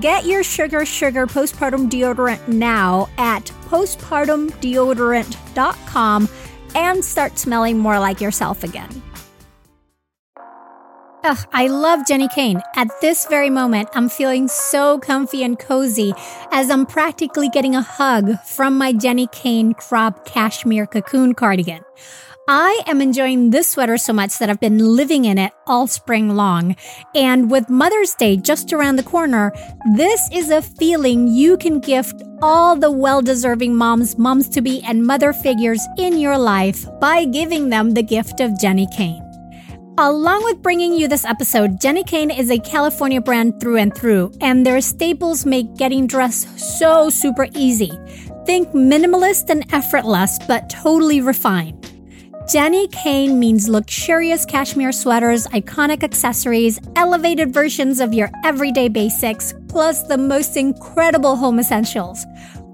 Get your Sugar Sugar postpartum deodorant now at postpartumdeodorant.com and start smelling more like yourself again. Ugh, I love Jenni Kayne. At this very moment, I'm feeling so comfy and cozy as I'm practically getting a hug from my Jenni Kayne crop cashmere cocoon cardigan. I am enjoying this sweater so much that I've been living in it all spring long. And with Mother's Day just around the corner, this is a feeling you can gift all the well deserving moms, moms to be, and mother figures in your life by giving them the gift of Jenni Kayne. Along with bringing you this episode, Jenni Kayne is a California brand through and through, and their staples make getting dressed so super easy. Think minimalist and effortless, but totally refined. Jenni Kayne means luxurious cashmere sweaters, iconic accessories, elevated versions of your everyday basics, plus the most incredible home essentials.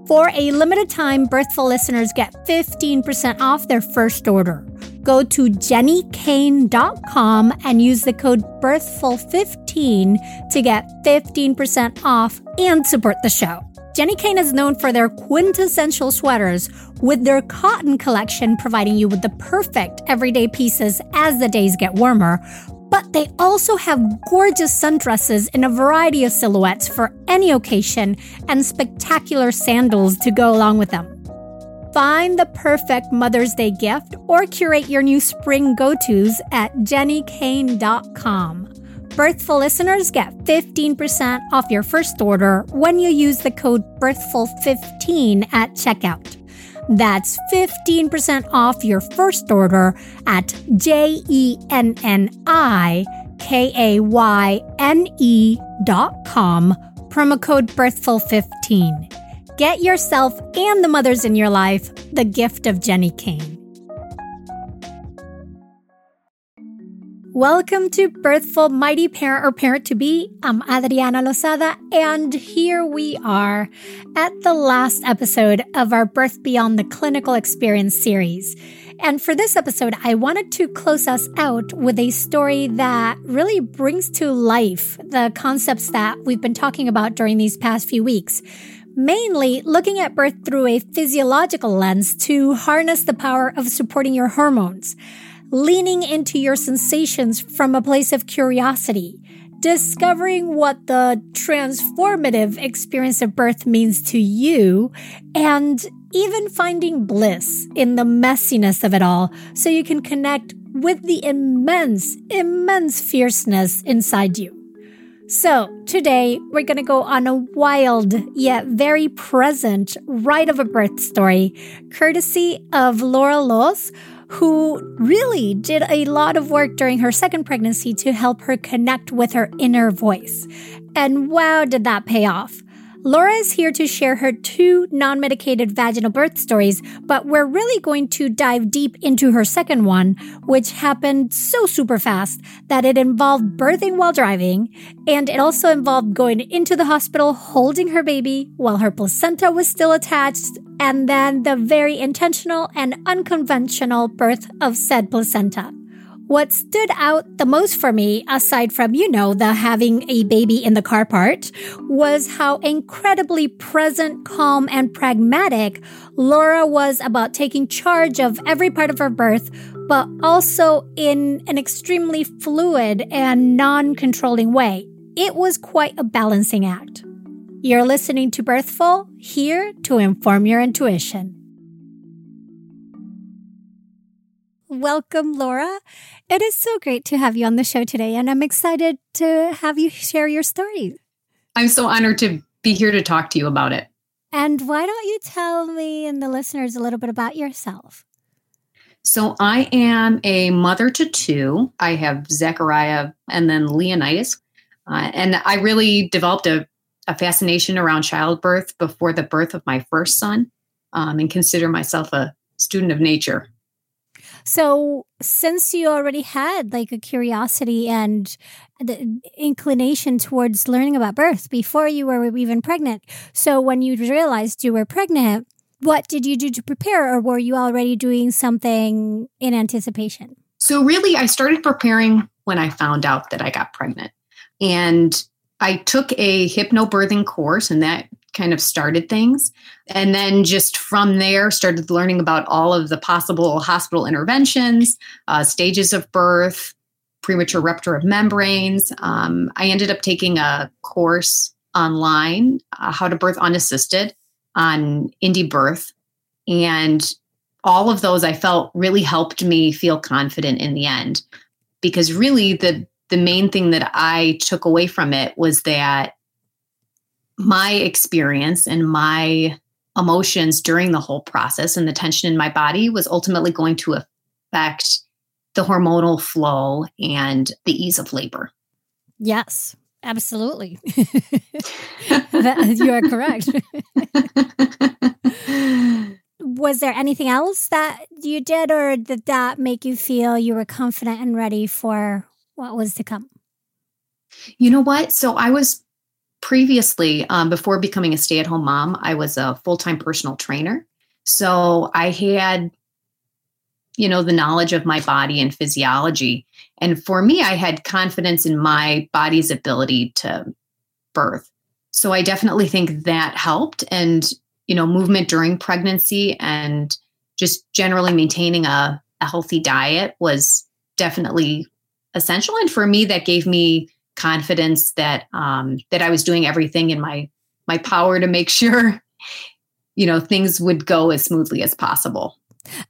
For a limited time, Birthful listeners get 15% off their first order. Go to jennikayne.com and use the code BIRTHFUL15 to get 15% off and support the show. Jenni Kayne is known for their quintessential sweaters, with their cotton collection providing you with the perfect everyday pieces as the days get warmer. But they also have gorgeous sundresses in a variety of silhouettes for any occasion and spectacular sandals to go along with them. Find the perfect Mother's Day gift or curate your new spring go tos at jennikayne.com. Birthful listeners get 15% off your first order when you use the code BIRTHFUL15 at checkout. That's 15% off your first order at J E N N I K A Y N E dot com, promo code BIRTHFUL15. Get yourself and the mothers in your life the gift of Jenni Kayne. Welcome to Birthful Mighty Parent or Parent to Be. I'm Adriana Lozada, and here we are at the last episode of our Birth Beyond the Clinical Experience series. And for this episode, I wanted to close us out with a story that really brings to life the concepts that we've been talking about during these past few weeks mainly looking at birth through a physiological lens to harness the power of supporting your hormones leaning into your sensations from a place of curiosity, discovering what the transformative experience of birth means to you, and even finding bliss in the messiness of it all so you can connect with the immense, immense fierceness inside you. So, today we're going to go on a wild yet very present rite of a birth story, courtesy of Laura Loos, who really did a lot of work during her second pregnancy to help her connect with her inner voice. And wow, did that pay off! Laura is here to share her two non medicated vaginal birth stories, but we're really going to dive deep into her second one, which happened so super fast that it involved birthing while driving, and it also involved going into the hospital holding her baby while her placenta was still attached, and then the very intentional and unconventional birth of said placenta. What stood out the most for me, aside from, you know, the having a baby in the car part, was how incredibly present, calm, and pragmatic Laura was about taking charge of every part of her birth, but also in an extremely fluid and non controlling way. It was quite a balancing act. You're listening to Birthful, here to inform your intuition. Welcome, Laura. It is so great to have you on the show today, and I'm excited to have you share your story. I'm so honored to be here to talk to you about it. And why don't you tell me and the listeners a little bit about yourself? So, I am a mother to two. I have Zechariah and then Leonidas. Uh, and I really developed a, a, fascination around childbirth before the birth of my first son um, and consider myself a student of nature. So, since you already had like a curiosity and the inclination towards learning about birth before you were even pregnant, so when you realized you were pregnant, what did you do to prepare, or were you already doing something in anticipation? So, really, I started preparing when I found out that I got pregnant. And I took a hypnobirthing course, and that kind of started things. And then just from there, started learning about all of the possible hospital interventions, uh, stages of birth, premature rupture of membranes. Um, I ended up taking a course online, uh, How to Birth Unassisted, on Indie Birth. And all of those I felt really helped me feel confident in the end. Because really, the the main thing that I took away from it was that my experience and my emotions during the whole process and the tension in my body was ultimately going to affect the hormonal flow and the ease of labor. Yes, absolutely. you are correct. was there anything else that you did, or did that make you feel you were confident and ready for what was to come? You know what? So I was previously, um, before becoming a stay at home mom, I was a full time personal trainer. So I had, you know, the knowledge of my body and physiology. And for me, I had confidence in my body's ability to birth. So I definitely think that helped. And, you know, movement during pregnancy and just generally maintaining a, a healthy diet was definitely essential. And for me, that gave me confidence that um, that I was doing everything in my my power to make sure you know things would go as smoothly as possible.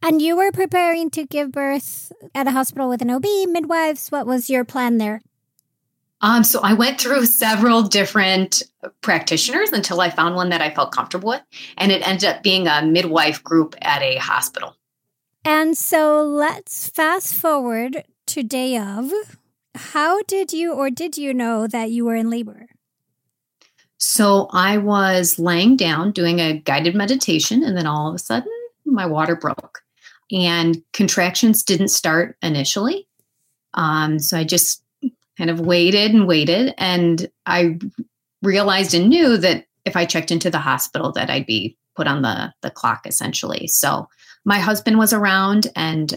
And you were preparing to give birth at a hospital with an OB, midwives. What was your plan there? Um, so I went through several different practitioners until I found one that I felt comfortable with, and it ended up being a midwife group at a hospital. And so let's fast forward to day of. How did you or did you know that you were in labor? So I was laying down doing a guided meditation, and then all of a sudden, my water broke. And contractions didn't start initially. Um, so I just kind of waited and waited. And I realized and knew that if I checked into the hospital, that I'd be put on the, the clock essentially. So my husband was around and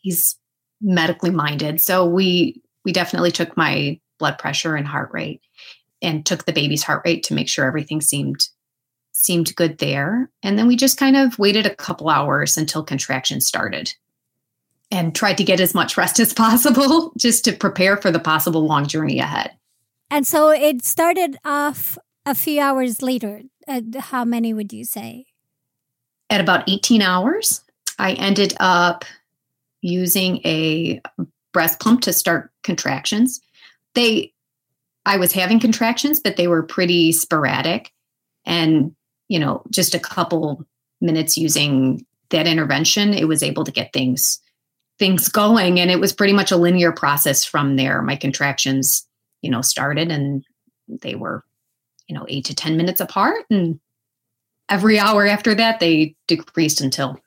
he's medically minded. So we we definitely took my blood pressure and heart rate and took the baby's heart rate to make sure everything seemed seemed good there. And then we just kind of waited a couple hours until contractions started and tried to get as much rest as possible just to prepare for the possible long journey ahead. And so it started off a few hours later. Uh, how many would you say? At about 18 hours, I ended up using a breast pump to start contractions. They, I was having contractions, but they were pretty sporadic. And, you know, just a couple minutes using that intervention, it was able to get things things going and it was pretty much a linear process from there my contractions you know started and they were you know, eight to 10 minutes apart. And every hour after that, they decreased until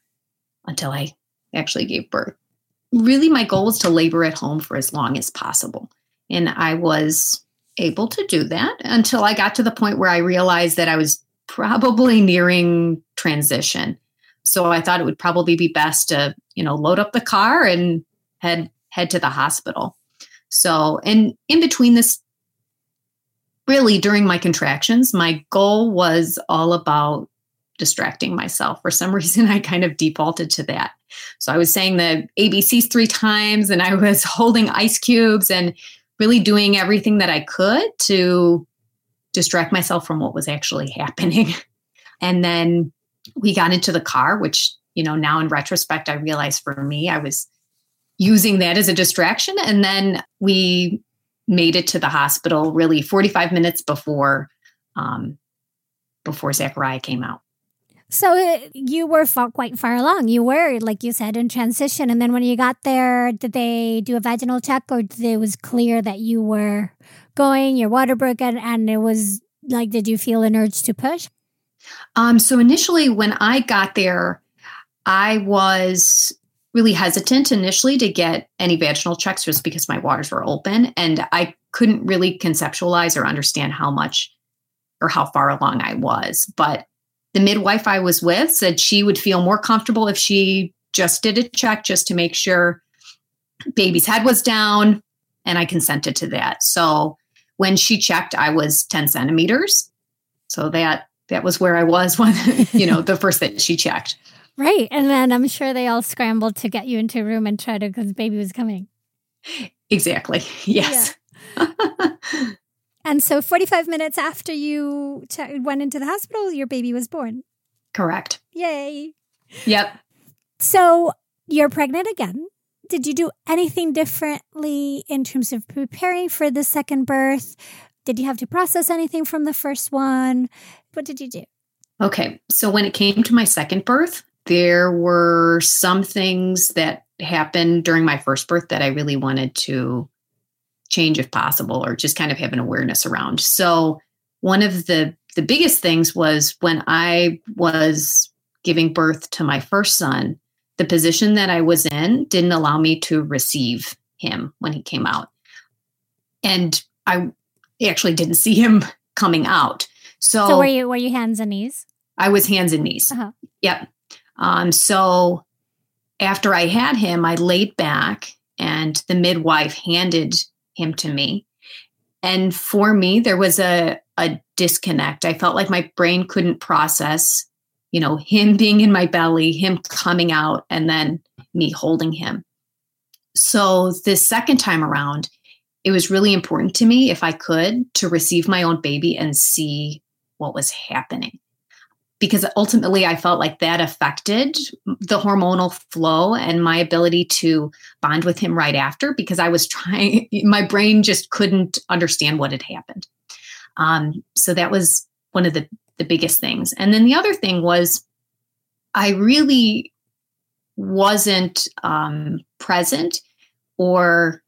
until I actually gave birth. Really, my goal was to labor at home for as long as possible. And I was able to do that until I got to the point where I realized that I was probably nearing transition. So I thought it would probably be best to, you know, load up the car and head head to the hospital. So, and in between this really during my contractions, my goal was all about distracting myself. For some reason, I kind of defaulted to that. So I was saying the ABCs three times and I was holding ice cubes and really doing everything that I could to distract myself from what was actually happening. And then we got into the car, which, you know, now in retrospect, I realized for me, I was using that as a distraction. And then we made it to the hospital really 45 minutes before um, before Zachariah came out. So uh, you were far, quite far along. You were, like you said, in transition. And then when you got there, did they do a vaginal check, or did it was clear that you were going, your water broke, and, and it was like, did you feel an urge to push? Um, so initially, when I got there, I was really hesitant initially to get any vaginal checks just because my waters were open and I couldn't really conceptualize or understand how much or how far along I was. But the midwife I was with said she would feel more comfortable if she just did a check just to make sure baby's head was down and I consented to that. So when she checked, I was 10 centimeters. So that that was where I was when, you know, the first that she checked. Right. And then I'm sure they all scrambled to get you into a room and try to, because baby was coming. Exactly. Yes. Yeah. and so 45 minutes after you went into the hospital, your baby was born. Correct. Yay. Yep. So you're pregnant again. Did you do anything differently in terms of preparing for the second birth? Did you have to process anything from the first one? What did you do? Okay. So when it came to my second birth, there were some things that happened during my first birth that I really wanted to change if possible or just kind of have an awareness around. So one of the the biggest things was when I was giving birth to my first son, the position that I was in didn't allow me to receive him when he came out. And I actually didn't see him coming out. So, so were you were you hands and knees? I was hands and knees. Uh-huh. Yep. Um, so after I had him, I laid back and the midwife handed him to me. And for me, there was a, a disconnect. I felt like my brain couldn't process, you know, him being in my belly, him coming out, and then me holding him. So this second time around, it was really important to me, if I could, to receive my own baby and see what was happening because ultimately I felt like that affected the hormonal flow and my ability to bond with him right after because I was trying, my brain just couldn't understand what had happened. Um, so that was one of the, the biggest things. And then the other thing was I really wasn't um, present or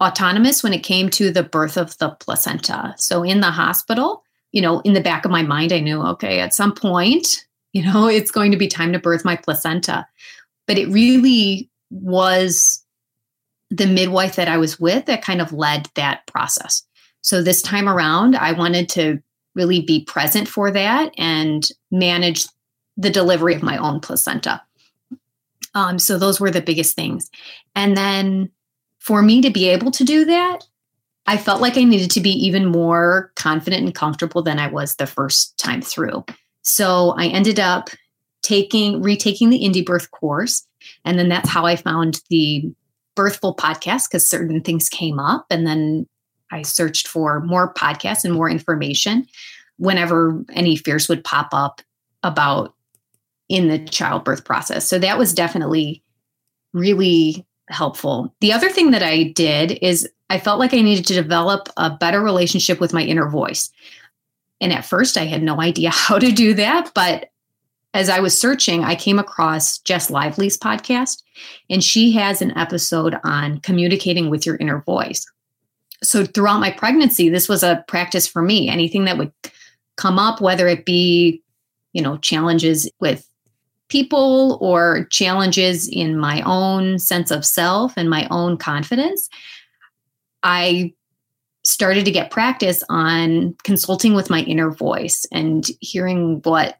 autonomous when it came to the birth of the placenta. So in the hospital, you know, in the back of my mind, I knew, okay, at some point, you know, it's going to be time to birth my placenta. But it really was the midwife that I was with that kind of led that process. So this time around, I wanted to really be present for that and manage the delivery of my own placenta. Um, so those were the biggest things. And then for me to be able to do that, I felt like I needed to be even more confident and comfortable than I was the first time through. So I ended up taking retaking the indie birth course and then that's how I found the birthful podcast because certain things came up and then I searched for more podcasts and more information whenever any fears would pop up about in the childbirth process. So that was definitely really helpful. The other thing that I did is I felt like I needed to develop a better relationship with my inner voice. And at first, I had no idea how to do that. But as I was searching, I came across Jess Lively's podcast, and she has an episode on communicating with your inner voice. so throughout my pregnancy, this was a practice for me. Anything that would come up, whether it be, you know, challenges with people or challenges in my own sense of self and my own confidence, I started to get practice on consulting with my inner voice and hearing what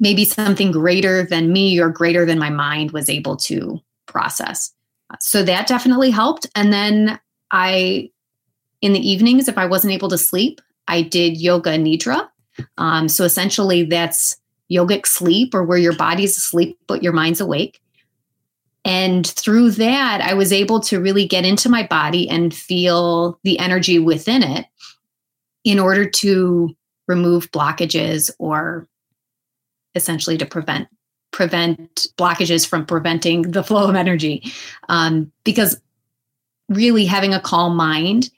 maybe something greater than me or greater than my mind was able to process. So that definitely helped. And then I, in the evenings, if I wasn't able to sleep, I did yoga nidra. Um, so essentially, that's yogic sleep or where your body's asleep but your mind's awake. And through that, I was able to really get into my body and feel the energy within it in order to remove blockages or essentially to prevent prevent blockages from preventing the flow of energy um, because really having a calm mind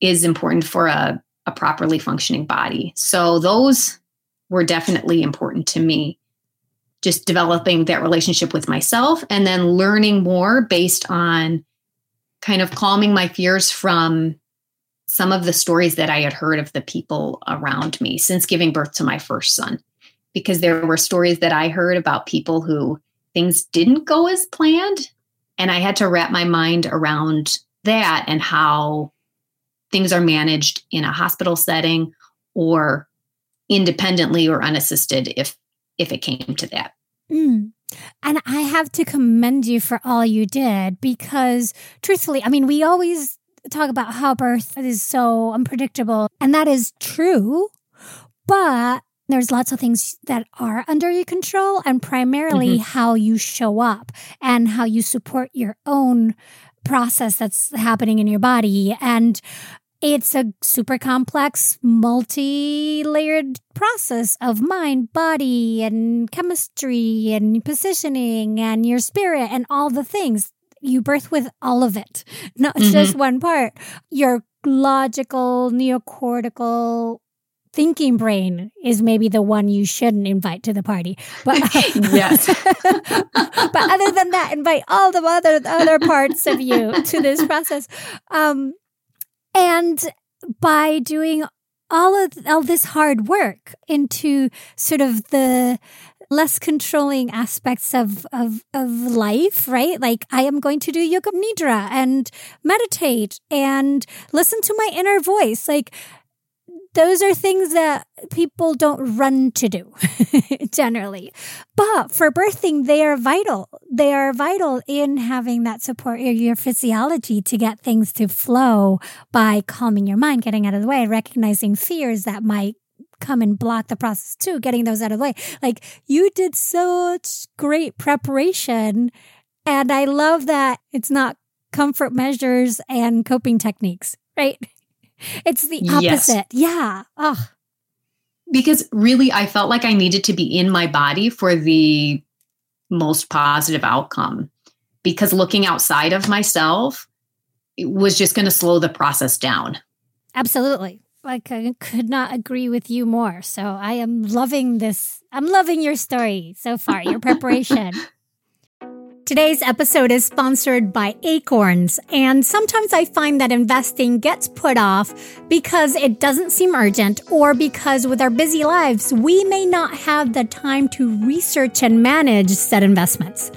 is important for a, a properly functioning body so those were definitely important to me just developing that relationship with myself and then learning more based on kind of calming my fears from some of the stories that I had heard of the people around me since giving birth to my first son because there were stories that I heard about people who things didn't go as planned. And I had to wrap my mind around that and how things are managed in a hospital setting or independently or unassisted if if it came to that. Mm. And I have to commend you for all you did because truthfully, I mean, we always talk about how birth is so unpredictable, and that is true. But there's lots of things that are under your control and primarily mm-hmm. how you show up and how you support your own process that's happening in your body and it's a super complex multi-layered process of mind body and chemistry and positioning and your spirit and all the things you birth with all of it not mm-hmm. just one part your logical neocortical thinking brain is maybe the one you shouldn't invite to the party. But yes. but other than that, invite all the other other parts of you to this process. Um, and by doing all of all this hard work into sort of the less controlling aspects of, of of life, right? Like I am going to do yoga nidra and meditate and listen to my inner voice. Like those are things that people don't run to do generally. But for birthing, they are vital. They are vital in having that support your physiology to get things to flow by calming your mind, getting out of the way, recognizing fears that might come and block the process too, getting those out of the way. Like you did such great preparation. And I love that it's not comfort measures and coping techniques, right? It's the opposite. Yes. Yeah. Oh. Because really, I felt like I needed to be in my body for the most positive outcome. Because looking outside of myself was just going to slow the process down. Absolutely. Like I could not agree with you more. So I am loving this. I'm loving your story so far, your preparation. Today's episode is sponsored by Acorns, and sometimes I find that investing gets put off because it doesn't seem urgent or because with our busy lives, we may not have the time to research and manage said investments.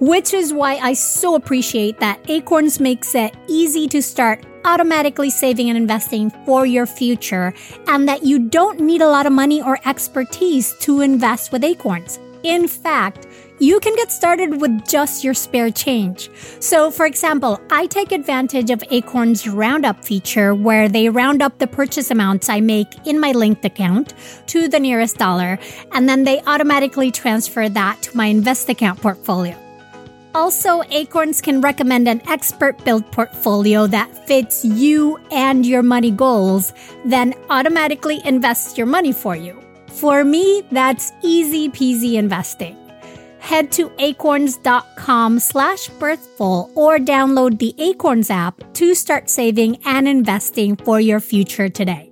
Which is why I so appreciate that Acorns makes it easy to start automatically saving and investing for your future, and that you don't need a lot of money or expertise to invest with Acorns. In fact, you can get started with just your spare change. So, for example, I take advantage of Acorn's Roundup feature where they round up the purchase amounts I make in my linked account to the nearest dollar, and then they automatically transfer that to my invest account portfolio. Also, Acorns can recommend an expert built portfolio that fits you and your money goals, then automatically invests your money for you. For me, that's easy peasy investing head to acorns.com slash birthful or download the Acorns app to start saving and investing for your future today.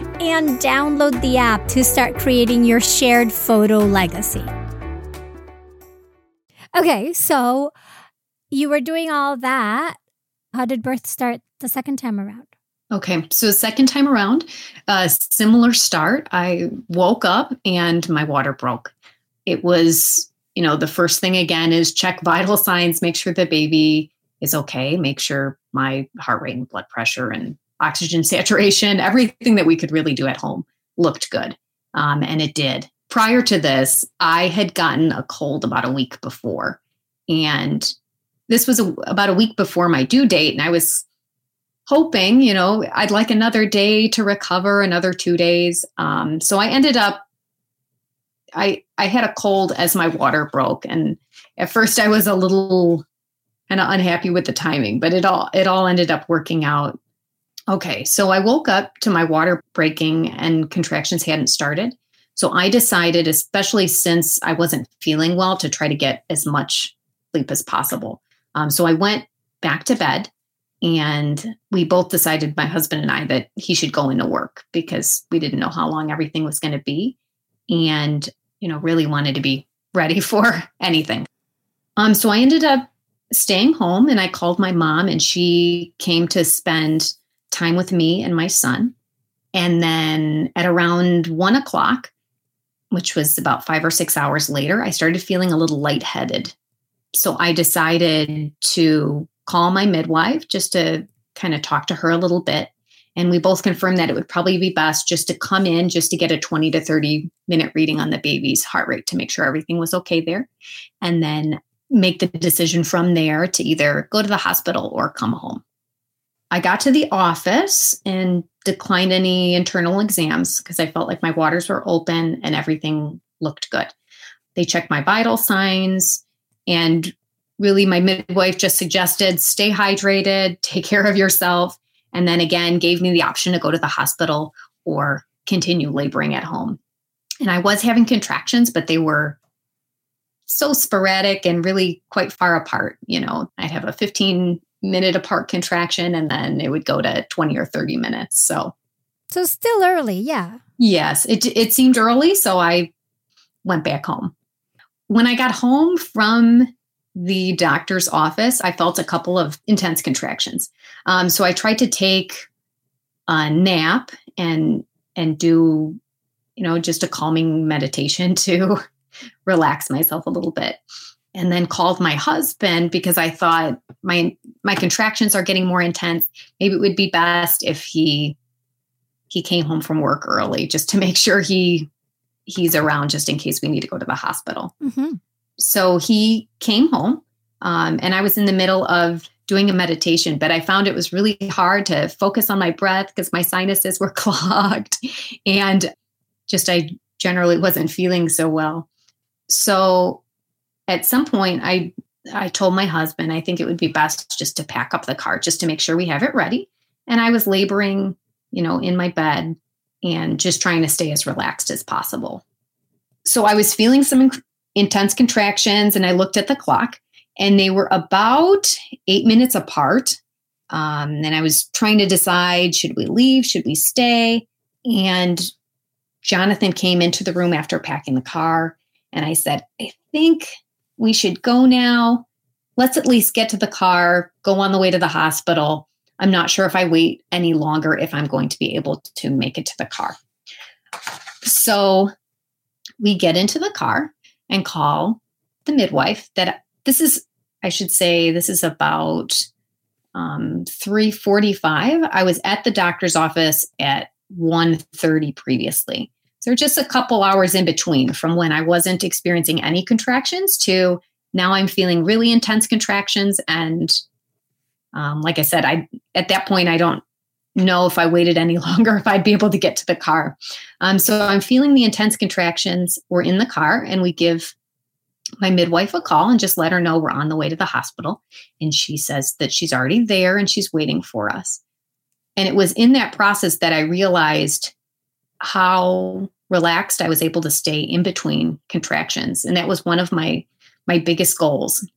and download the app to start creating your shared photo legacy. Okay, so you were doing all that. How did birth start the second time around? Okay, so second time around, a similar start. I woke up and my water broke. It was, you know, the first thing again is check vital signs, make sure the baby is okay, make sure my heart rate and blood pressure and oxygen saturation, everything that we could really do at home looked good. Um, and it did prior to this, I had gotten a cold about a week before. And this was a, about a week before my due date. And I was hoping, you know, I'd like another day to recover, another two days. Um, so I ended up, I, I had a cold as my water broke. And at first I was a little kind of unhappy with the timing, but it all, it all ended up working out. Okay. So I woke up to my water breaking and contractions hadn't started. So I decided, especially since I wasn't feeling well, to try to get as much sleep as possible. Um, so I went back to bed and we both decided, my husband and I, that he should go into work because we didn't know how long everything was going to be. And, you know, really wanted to be ready for anything. Um, so I ended up staying home and I called my mom and she came to spend time with me and my son. And then at around one o'clock, which was about five or six hours later, I started feeling a little lightheaded. So I decided to call my midwife just to kind of talk to her a little bit. And we both confirmed that it would probably be best just to come in just to get a 20 to 30 minute reading on the baby's heart rate to make sure everything was okay there. And then make the decision from there to either go to the hospital or come home. I got to the office and declined any internal exams because I felt like my waters were open and everything looked good. They checked my vital signs and really my midwife just suggested stay hydrated, take care of yourself, and then again gave me the option to go to the hospital or continue laboring at home. And I was having contractions, but they were so sporadic and really quite far apart. You know, I'd have a 15 minute apart contraction and then it would go to 20 or 30 minutes. So So still early, yeah. Yes, it it seemed early, so I went back home. When I got home from the doctor's office, I felt a couple of intense contractions. Um, so I tried to take a nap and and do, you know, just a calming meditation to relax myself a little bit. And then called my husband because I thought my my contractions are getting more intense. Maybe it would be best if he he came home from work early just to make sure he he's around just in case we need to go to the hospital. Mm-hmm. So he came home, um, and I was in the middle of doing a meditation, but I found it was really hard to focus on my breath because my sinuses were clogged, and just I generally wasn't feeling so well. So at some point, I I told my husband I think it would be best just to pack up the car just to make sure we have it ready. And I was laboring, you know, in my bed and just trying to stay as relaxed as possible. So I was feeling some intense contractions and I looked at the clock and they were about eight minutes apart. Um, and I was trying to decide should we leave, should we stay? And Jonathan came into the room after packing the car. And I said, I think we should go now. Let's at least get to the car, go on the way to the hospital. I'm not sure if I wait any longer if I'm going to be able to make it to the car. So we get into the car and call the midwife that this is I should say this is about um, 345. I was at the doctor's office at 1.30 previously. So just a couple hours in between from when I wasn't experiencing any contractions to now I'm feeling really intense contractions. And um, like I said, I at that point I don't know if I waited any longer if I'd be able to get to the car. Um, so I'm feeling the intense contractions. We're in the car and we give my midwife a call and just let her know we're on the way to the hospital. And she says that she's already there and she's waiting for us. And it was in that process that I realized how relaxed I was able to stay in between contractions. And that was one of my my biggest goals.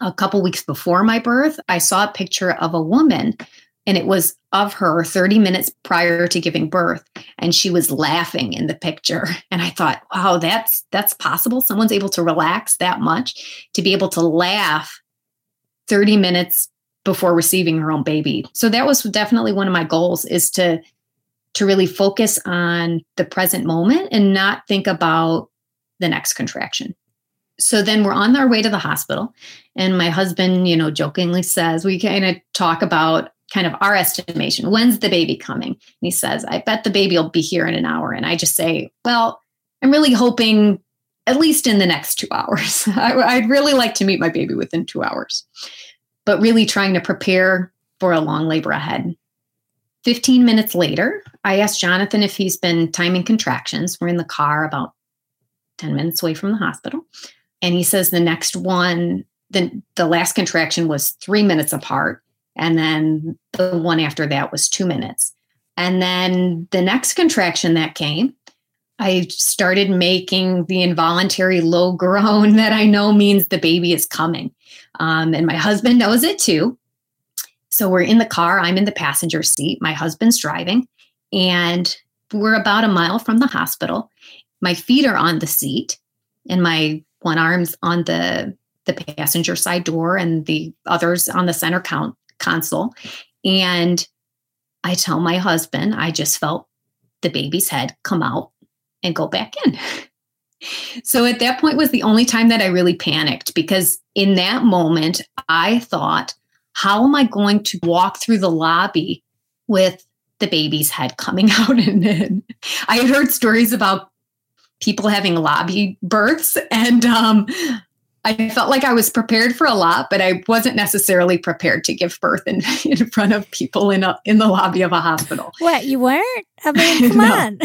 A couple weeks before my birth, I saw a picture of a woman and it was of her 30 minutes prior to giving birth and she was laughing in the picture and i thought wow that's that's possible someone's able to relax that much to be able to laugh 30 minutes before receiving her own baby so that was definitely one of my goals is to to really focus on the present moment and not think about the next contraction so then we're on our way to the hospital and my husband you know jokingly says we kind of talk about kind of our estimation. When's the baby coming? And he says, I bet the baby will be here in an hour. And I just say, well, I'm really hoping at least in the next two hours. I, would really like to meet my baby within two hours, but really trying to prepare for a long labor ahead. 15 minutes later, I asked Jonathan if he's been timing contractions. We're in the car about 10 minutes away from the hospital. And he says the next one, the, the last contraction was three minutes apart and then the one after that was two minutes. And then the next contraction that came, I started making the involuntary low groan that I know means the baby is coming. Um, and my husband knows it too. So we're in the car, I'm in the passenger seat, my husband's driving, and we're about a mile from the hospital. My feet are on the seat, and my one arm's on the the passenger side door and the others on the center count console. And I tell my husband, I just felt the baby's head come out and go back in. So at that point was the only time that I really panicked because in that moment I thought, how am I going to walk through the lobby with the baby's head coming out and in? I had heard stories about people having lobby births and um, I felt like I was prepared for a lot, but I wasn't necessarily prepared to give birth in, in front of people in a in the lobby of a hospital. What you weren't? I mean, come on.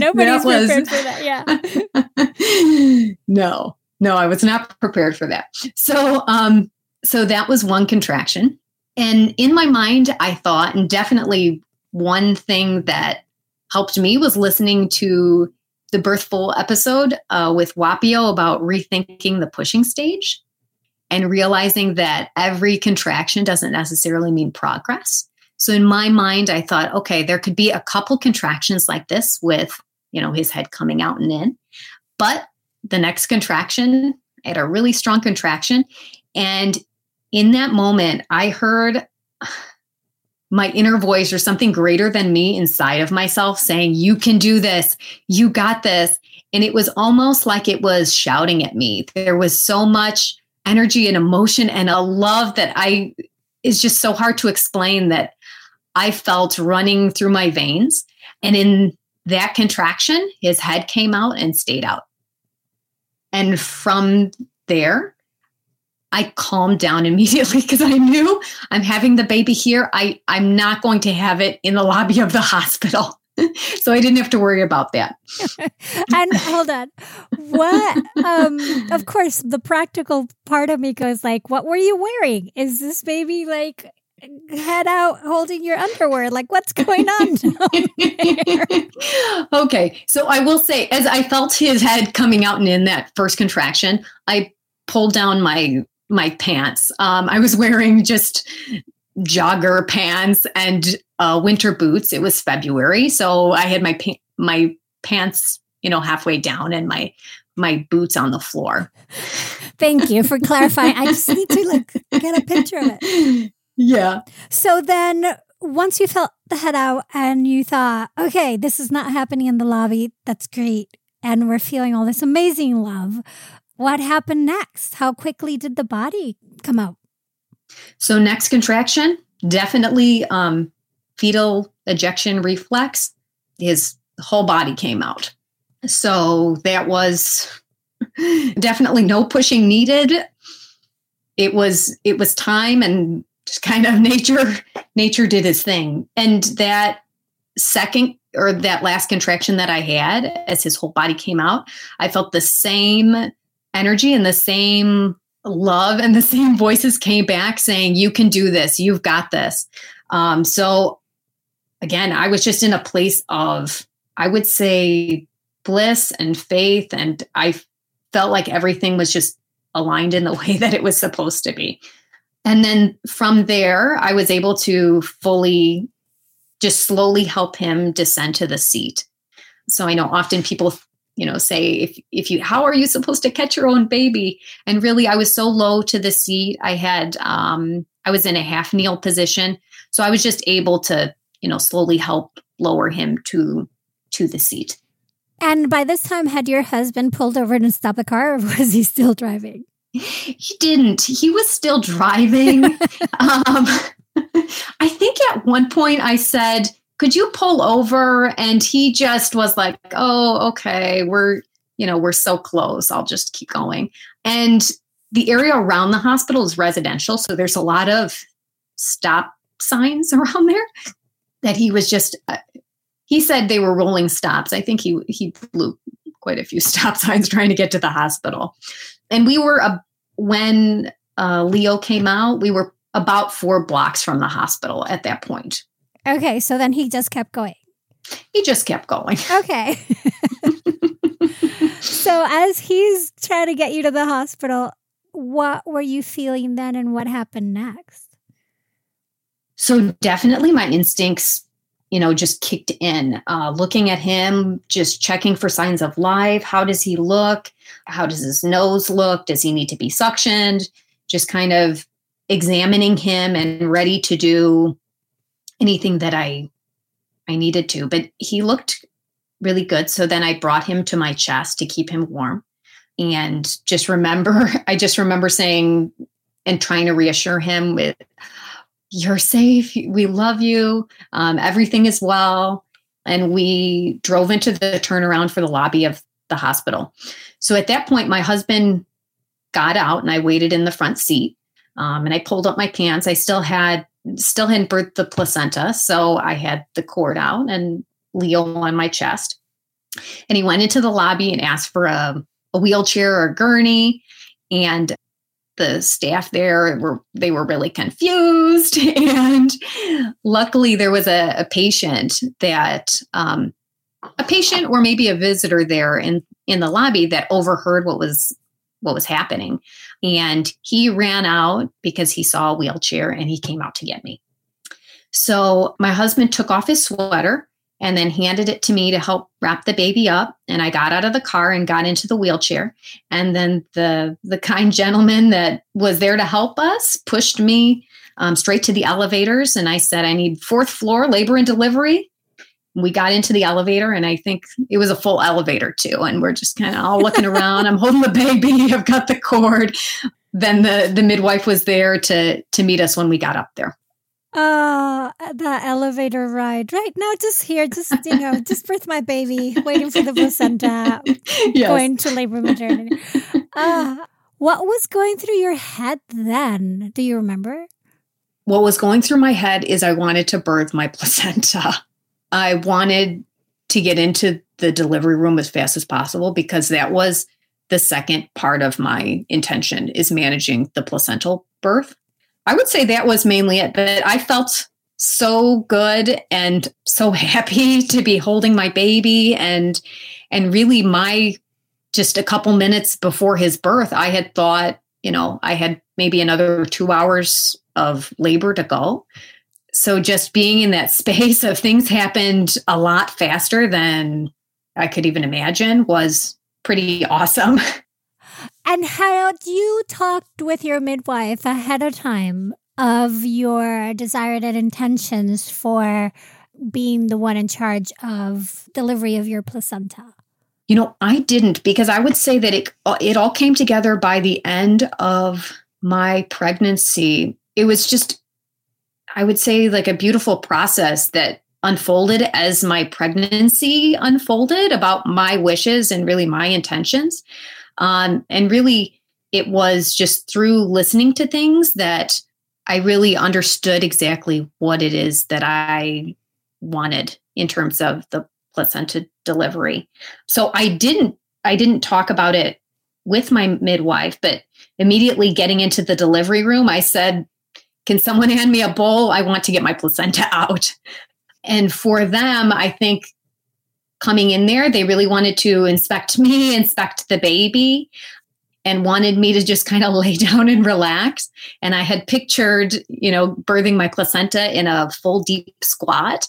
Nobody's was, prepared for that. Yeah. no, no, I was not prepared for that. So, um, so that was one contraction, and in my mind, I thought, and definitely one thing that helped me was listening to the Birthful episode uh, with Whapio about rethinking the pushing stage and realizing that every contraction doesn't necessarily mean progress. So in my mind, I thought, okay, there could be a couple contractions like this with, you know, his head coming out and in. But the next contraction, I had a really strong contraction. And in that moment, I heard my inner voice or something greater than me inside of myself saying, You can do this. You got this. and it was almost like it was shouting at me. There was so much energy and emotion and a love that I is just so hard to explain that I felt running through my veins. And in that contraction, his head came out and stayed out. And from there, I calmed down immediately because I knew I'm having the baby here. I, I'm not going to have it in the lobby of the hospital. so I didn't have to worry about that. and hold on. What um of course the practical part of me goes like, what were you wearing? Is this baby like head out holding your underwear? Like what's going on? okay. So I will say as I felt his head coming out and in that first contraction, I pulled down my my pants. Um, I was wearing just jogger pants and uh, winter boots. It was February, so I had my pa- my pants, you know, halfway down and my my boots on the floor. Thank you for clarifying. I just need to like get a picture of it. Yeah. So then once you felt the head out and you thought, okay, this is not happening in the lobby, that's great. And we're feeling all this amazing love. What happened next? How quickly did the body come out? So, next contraction, definitely um, fetal ejection reflex. His whole body came out. So, that was definitely no pushing needed. It was it was time and just kind of nature nature did his thing. And that second or that last contraction that I had as his whole body came out, I felt the same energy and the same love and the same voices came back saying, You can do this, you've got this. Um, so, again, I was just in a place of, I would say, bliss and faith. And I felt like everything was just aligned in the way that it was supposed to be. And then from there, I was able to fully just slowly help him descend to the seat. So I know often people you know say if if you how are you supposed to catch your own baby? And really i was so low to the seat. I had um i was in a half kneel position. So i was just able to you know slowly help lower him to to the seat. And by this time had your husband pulled over and stopped the car or was he still driving he didn't he was still driving um i think at one point i said could you pull over? And he just was like, oh, okay, we're, you know, we're so close. I'll just keep going. And the area around the hospital is residential. So there's a lot of stop signs around there that he was just, uh, he said they were rolling stops. I think he, he blew quite a few stop signs trying to get to the hospital. And we were, uh, when uh, Leo came out, we were about four blocks from the hospital at that point. Okay, so then he just kept going. He just kept going. Okay. so as he's trying to get you to the hospital, what were you feeling then and what happened next? So definitely my instincts, you know, just kicked in. Uh, looking at him, just checking for signs of life. How does he look? How does his nose look? Does he need to be suctioned? Just kind of examining him and ready to do anything that I I needed to. But he looked really good. So then I brought him to my chest to keep him warm. And just remember, I just remember saying and trying to reassure him with, You're safe. We love you. Um, everything is well. And we drove into the turnaround for the lobby of the hospital. So at that point, my husband got out and I waited in the front seat. Um, and I pulled up my pants. I still had still hadn't birthed the placenta. So I had the cord out and Leo on my chest. And he went into the lobby and asked for a, a wheelchair or a gurney. And the staff there were they were really confused and luckily there was a, a patient that um, a patient or maybe a visitor there in in the lobby that overheard what was what was happening and he ran out because he saw a wheelchair and he came out to get me. So my husband took off his sweater and then handed it to me to help wrap the baby up and i got out of the car and got into the wheelchair and then the the kind gentleman that was there to help us pushed me um, straight to the elevators and i said i need fourth floor labor and delivery we got into the elevator and I think it was a full elevator too. And we're just kind of all looking around. I'm holding the baby. I've got the cord. Then the, the midwife was there to, to meet us when we got up there. Uh, the elevator ride. Right now, just here, just, you know, just birth my baby, waiting for the placenta, yes. going to labor maternity. Uh, what was going through your head then? Do you remember? What was going through my head is I wanted to birth my placenta. I wanted to get into the delivery room as fast as possible because that was the second part of my intention is managing the placental birth. I would say that was mainly it, but I felt so good and so happy to be holding my baby and and really my just a couple minutes before his birth I had thought, you know, I had maybe another 2 hours of labor to go. So just being in that space of things happened a lot faster than I could even imagine was pretty awesome. And had you talked with your midwife ahead of time of your desired intentions for being the one in charge of delivery of your placenta? You know, I didn't because I would say that it it all came together by the end of my pregnancy. It was just I would say like a beautiful process that unfolded as my pregnancy unfolded about my wishes and really my intentions. Um, and really, it was just through listening to things that I really understood exactly what it is that I wanted in terms of the placenta delivery. So I didn't I didn't talk about it with my midwife, but immediately getting into the delivery room, I said, "Can someone hand me a bowl? I want to get my placenta out." And for them, I think coming in there, they really wanted to inspect me, inspect the baby and wanted me to just kind of lay down and relax. And I had pictured, you know, birthing my placenta in a full deep squat.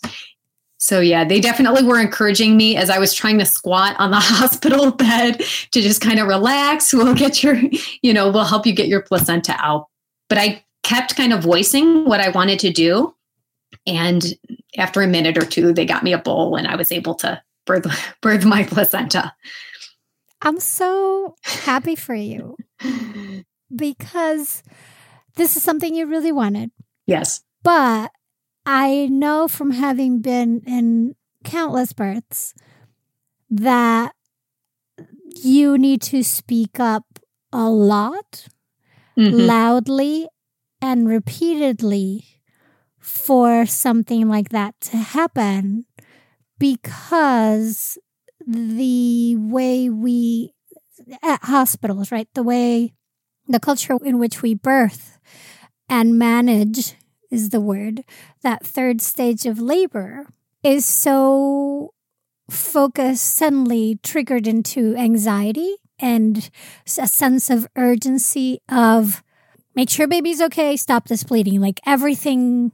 So, yeah, they definitely were encouraging me as I was trying to squat on the hospital bed to just kind of relax. We'll get your, you know, we'll help you get your placenta out. But I kept kind of voicing what I wanted to do. And after a minute or two, they got me a bowl and I was able to birth, birth my placenta. I'm so happy for you because this is something you really wanted. Yes. But I know from having been in countless births that you need to speak up a lot, mm-hmm. loudly, and repeatedly for something like that to happen because the way we at hospitals, right? The way the culture in which we birth and manage is the word, that third stage of labor is so focused, suddenly triggered into anxiety and a sense of urgency of make sure baby's okay, stop this bleeding. Like everything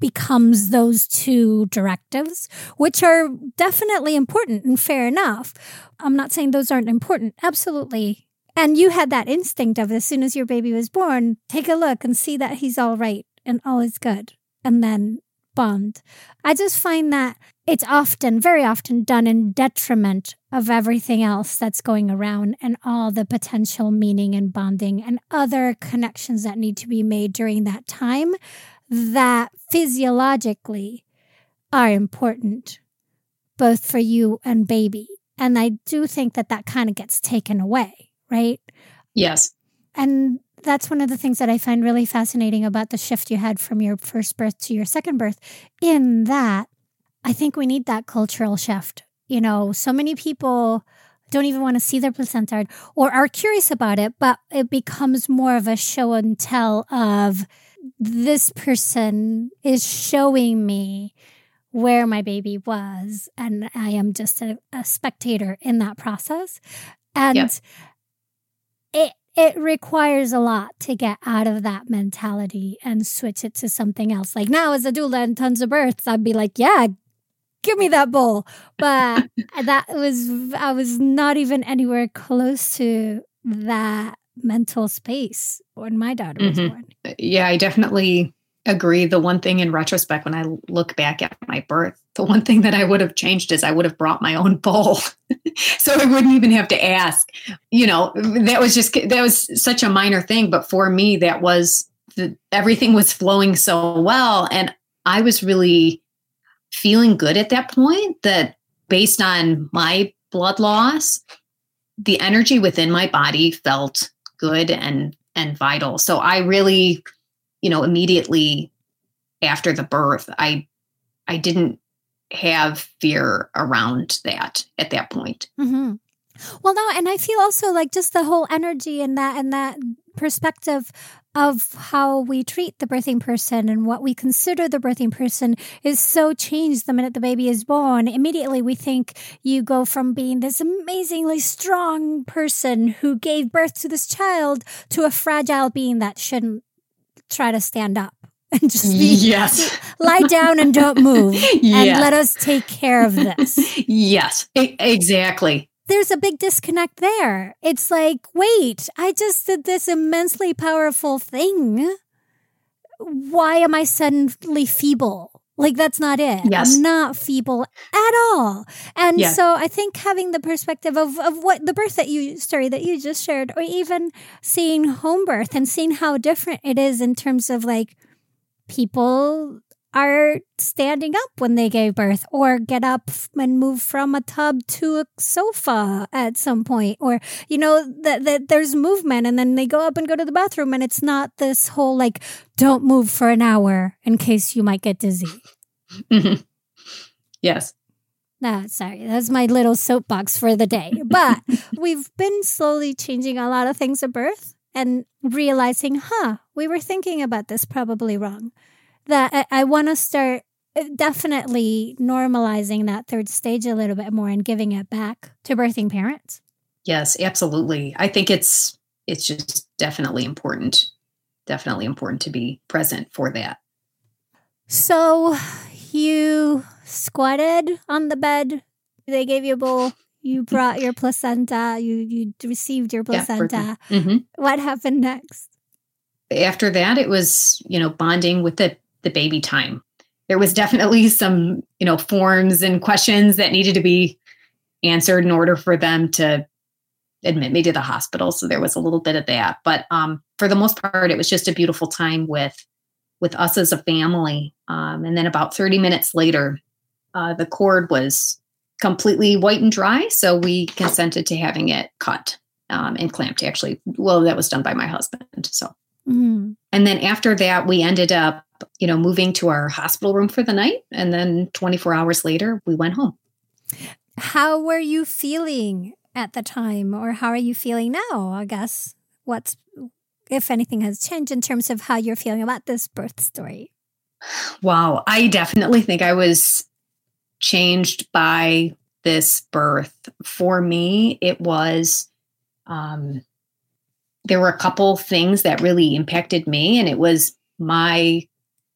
becomes those two directives, which are definitely important and fair enough. I'm not saying those aren't important. Absolutely. And you had that instinct of as soon as your baby was born, take a look and see that he's all right and all is good. And then bond. I just find that it's often, very often done in detriment of everything else that's going around and all the potential meaning and bonding and other connections that need to be made during that time that physiologically are important both for you and baby. And I do think that that kind of gets taken away, right? Yes. And that's one of the things that I find really fascinating about the shift you had from your first birth to your second birth, in that I think we need that cultural shift. You know, so many people don't even want to see their placenta or are curious about it, but it becomes more of a show and tell of this person is showing me where my baby was, and I am just a, a spectator in that process. And yep. it it requires a lot to get out of that mentality and switch it to something else. Like now, as a doula and tons of births, I'd be like, yeah, give me that bowl. But that was, I was not even anywhere close to that mental space when my daughter was mm-hmm. born. Yeah, I definitely agree. The one thing in retrospect, when I look back at my birth, the one thing that I would have changed is I would have brought my own bowl. so I wouldn't even have to ask. You know, that was just, that was such a minor thing. But for me, that was, the, everything was flowing so well. And I was really feeling good at that point that based on my blood loss, the energy within my body felt good and and vital. So I really, you know, immediately after the birth, I I didn't have fear around that at that point. Mm-hmm. Well, no, and I feel also like just the whole energy and that and that perspective of how we treat the birthing person and what we consider the birthing person is so changed the minute the baby is born. Immediately, we think you go from being this amazingly strong person who gave birth to this child to a fragile being that shouldn't try to stand up and just be, yes. lie down and don't move and let us take care of this. Yes exactly there's a big disconnect there. It's like, wait, I just did this immensely powerful thing. Why am I suddenly feeble? Like, that's not it. Yes. I'm not feeble at all. And yeah. so I think having the perspective of, of what the birth that you, story that you just shared, or even seeing home birth and seeing how different it is in terms of like people are standing up when they gave birth or get up and move from a tub to a sofa at some point or you know that that there's movement and then they go up and go to the bathroom and it's not this whole like don't move for an hour in case you might get dizzy mm-hmm. yes no, sorry, that's my little soapbox for the day. But we've been slowly changing a lot of things at birth and realizing, huh, we were thinking about this probably wrong that I, I want to start uh, definitely normalizing that third stage a little bit more and giving it back to birthing parents. Yes, absolutely. I think it's it's just definitely important. Definitely important to be present for that. So you squatted on the bed. They gave you a bowl. You brought your placenta. You you received your placenta. Yeah, mm-hmm. What happened next? After that, it was you know bonding with the the baby time. There was definitely some, you know, forms and questions that needed to be answered in order for them to admit me to the hospital. So there was a little bit of that. But um, for the most part, it was just a beautiful time with with us as a family. Um, and then about 30 minutes later, uh, the cord was completely white and dry. So we consented to having it cut um, and clamped. Actually, well, that was done by my husband. So, mm-hmm. and then after that, we ended up you know, moving to our hospital room for the night. And then 24 hours later, we went home. How were you feeling at the time, or how are you feeling now? I guess what's, if anything, has changed in terms of how you're feeling about this birth story? Wow. I definitely think I was changed by this birth. For me, it was, um, there were a couple things that really impacted me, and it was my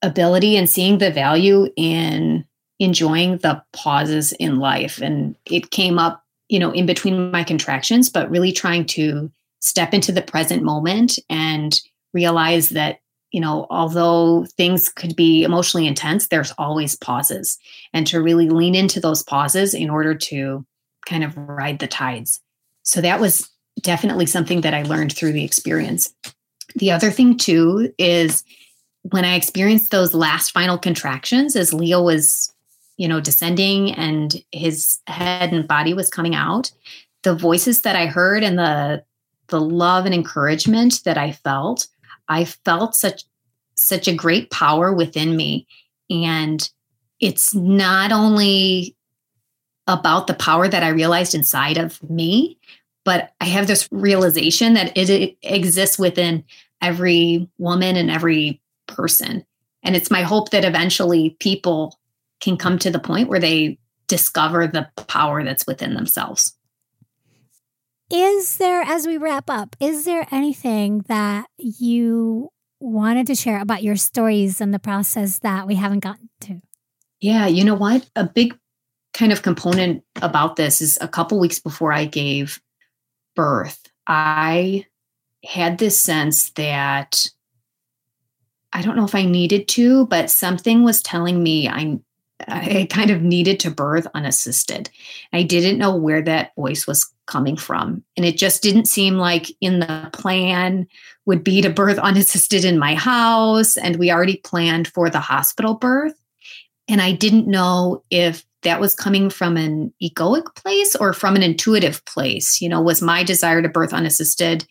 ability and seeing the value in enjoying the pauses in life. And it came up, you know, in between my contractions, but really trying to step into the present moment and realize that, you know, although things could be emotionally intense, there's always pauses and to really lean into those pauses in order to kind of ride the tides. So that was definitely something that I learned through the experience. The other thing, too, is when I experienced those last final contractions as Leo was, you know, descending and his head and body was coming out, the voices that I heard and the the love and encouragement that I felt, I felt such such a great power within me. And it's not only about the power that I realized inside of me, but I have this realization that it, exists within every woman and every person. And it's my hope that eventually people can come to the point where they discover the power that's within themselves. Is there, as we wrap up, is there anything that you wanted to share about your stories and the process that we haven't gotten to? Yeah, you know what? A big kind of component about this is a couple weeks before I gave birth, I had this sense that I don't know if I needed to, but something was telling me I I kind of needed to birth unassisted. I didn't know where that voice was coming from. And it just didn't seem like in the plan would be to birth unassisted in my house. And we already planned for the hospital birth. And I didn't know if that was coming from an egoic place or from an intuitive place. You know, was my desire to birth unassisted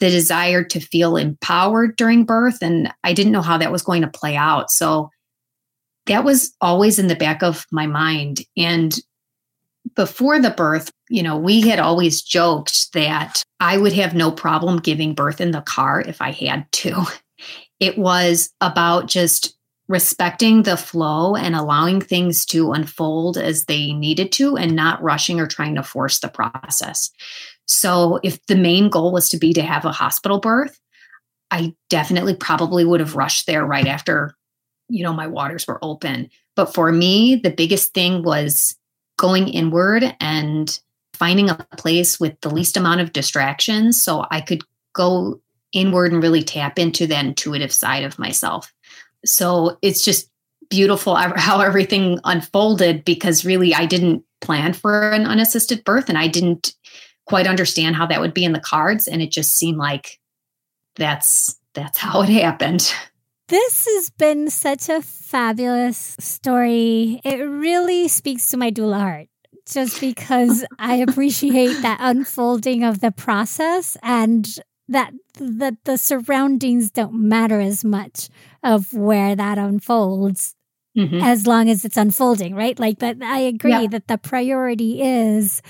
the desire to feel empowered during birth? And I didn't know how that was going to play out. So that was always in the back of my mind. And before the birth, you know, we had always joked that I would have no problem giving birth in the car if I had to. It was about just respecting the flow and allowing things to unfold as they needed to and not rushing or trying to force the process. So, if the main goal was to be to have a hospital birth, I definitely probably would have rushed there right after, you know, my waters were open. But for me, the biggest thing was going inward and finding a place with the least amount of distractions so I could go inward and really tap into that intuitive side of myself. So it's just beautiful how everything unfolded because really I didn't plan for an unassisted birth and I didn't quite understand how that would be in the cards and it just seemed like that's that's how it happened. This has been such a fabulous story. It really speaks to my doula heart just because I appreciate that unfolding of the process and that that the surroundings don't matter as much of where that unfolds mm-hmm. as long as it's unfolding, right? Like that I agree yeah. that the priority is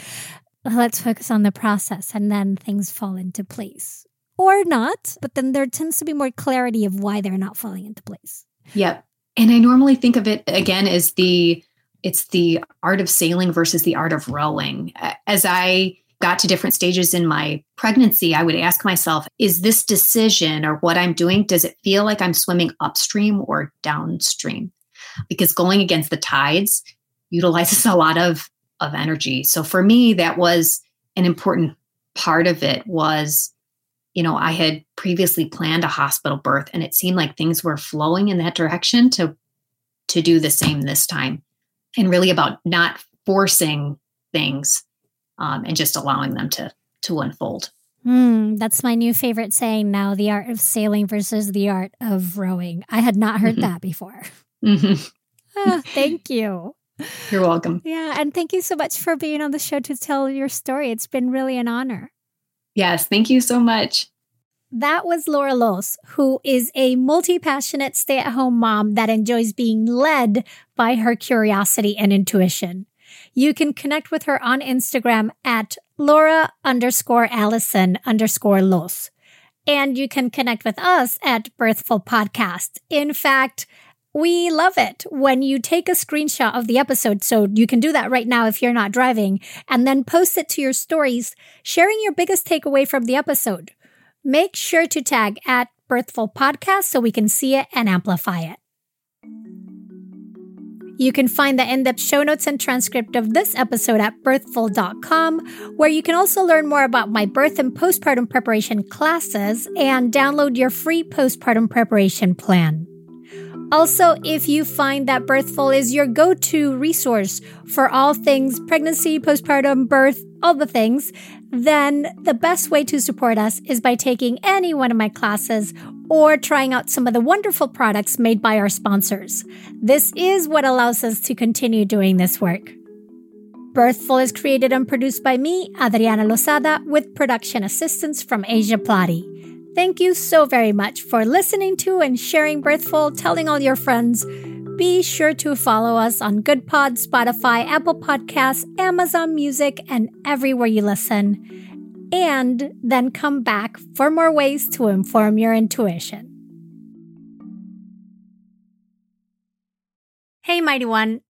let's focus on the process and then things fall into place. Or not, but then there tends to be more clarity of why they're not falling into place. Yep. And I normally think of it again as the it's the art of sailing versus the art of rowing. As I got to different stages in my pregnancy, I would ask myself, is this decision or what I'm doing, does it feel like I'm swimming upstream or downstream? Because going against the tides utilizes a lot of, of energy. So for me, that was an important part of it was, you know, I had previously planned a hospital birth and it seemed like things were flowing in that direction to to do the same this time. And really about not forcing things um, and just allowing them to to unfold. Mm, that's my new favorite saying now: the art of sailing versus the art of rowing. I had not heard mm-hmm. that before. Mm-hmm. oh, thank you. You're welcome. Yeah, and thank you so much for being on the show to tell your story. It's been really an honor. Yes, thank you so much. That was Laura Loos, who is a multi passionate stay at home mom that enjoys being led by her curiosity and intuition. You can connect with her on Instagram at Laura underscore Allison underscore Loos. And you can connect with us at Birthful Podcast. In fact, we love it when you take a screenshot of the episode. So you can do that right now if you're not driving and then post it to your stories, sharing your biggest takeaway from the episode. Make sure to tag at Birthful Podcast so we can see it and amplify it. You can find the in depth show notes and transcript of this episode at birthful.com, where you can also learn more about my birth and postpartum preparation classes and download your free postpartum preparation plan. Also, if you find that Birthful is your go to resource for all things pregnancy, postpartum, birth, all the things, then the best way to support us is by taking any one of my classes or trying out some of the wonderful products made by our sponsors. This is what allows us to continue doing this work. Birthful is created and produced by me, Adriana Lozada, with production assistance from Asia Plati. Thank you so very much for listening to and sharing Birthful, telling all your friends. Be sure to follow us on Goodpod, Spotify, Apple Podcasts, Amazon Music, and everywhere you listen. And then come back for more ways to inform your intuition. Hey, Mighty One.